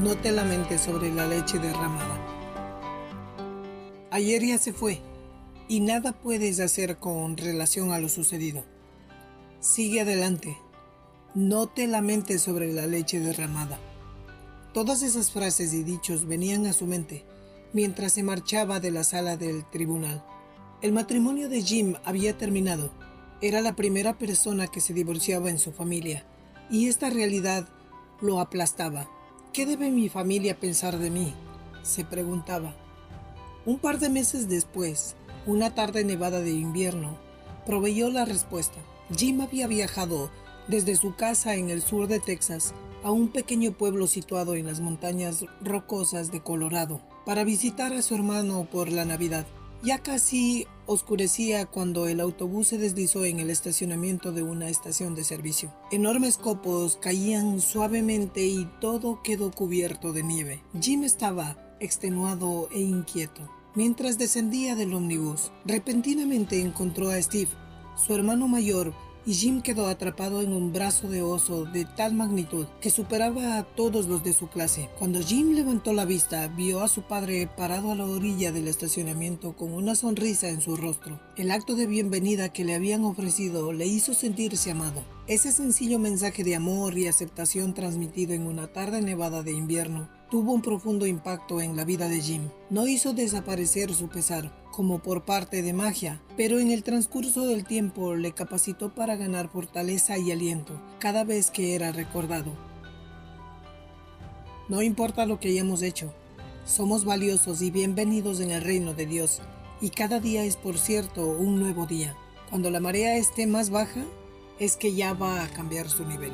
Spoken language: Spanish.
no te lamentes sobre la leche derramada. Ayer ya se fue y nada puedes hacer con relación a lo sucedido. Sigue adelante. No te lamentes sobre la leche derramada. Todas esas frases y dichos venían a su mente mientras se marchaba de la sala del tribunal. El matrimonio de Jim había terminado. Era la primera persona que se divorciaba en su familia y esta realidad lo aplastaba. ¿Qué debe mi familia pensar de mí? se preguntaba. Un par de meses después, una tarde nevada de invierno, proveyó la respuesta. Jim había viajado desde su casa en el sur de Texas a un pequeño pueblo situado en las montañas rocosas de Colorado para visitar a su hermano por la Navidad. Ya casi oscurecía cuando el autobús se deslizó en el estacionamiento de una estación de servicio. Enormes copos caían suavemente y todo quedó cubierto de nieve. Jim estaba extenuado e inquieto. Mientras descendía del ómnibus, repentinamente encontró a Steve, su hermano mayor, y Jim quedó atrapado en un brazo de oso de tal magnitud que superaba a todos los de su clase. Cuando Jim levantó la vista, vio a su padre parado a la orilla del estacionamiento con una sonrisa en su rostro. El acto de bienvenida que le habían ofrecido le hizo sentirse amado. Ese sencillo mensaje de amor y aceptación transmitido en una tarde nevada de invierno tuvo un profundo impacto en la vida de Jim. No hizo desaparecer su pesar, como por parte de magia, pero en el transcurso del tiempo le capacitó para ganar fortaleza y aliento cada vez que era recordado. No importa lo que hayamos hecho, somos valiosos y bienvenidos en el reino de Dios, y cada día es por cierto un nuevo día. Cuando la marea esté más baja, es que ya va a cambiar su nivel.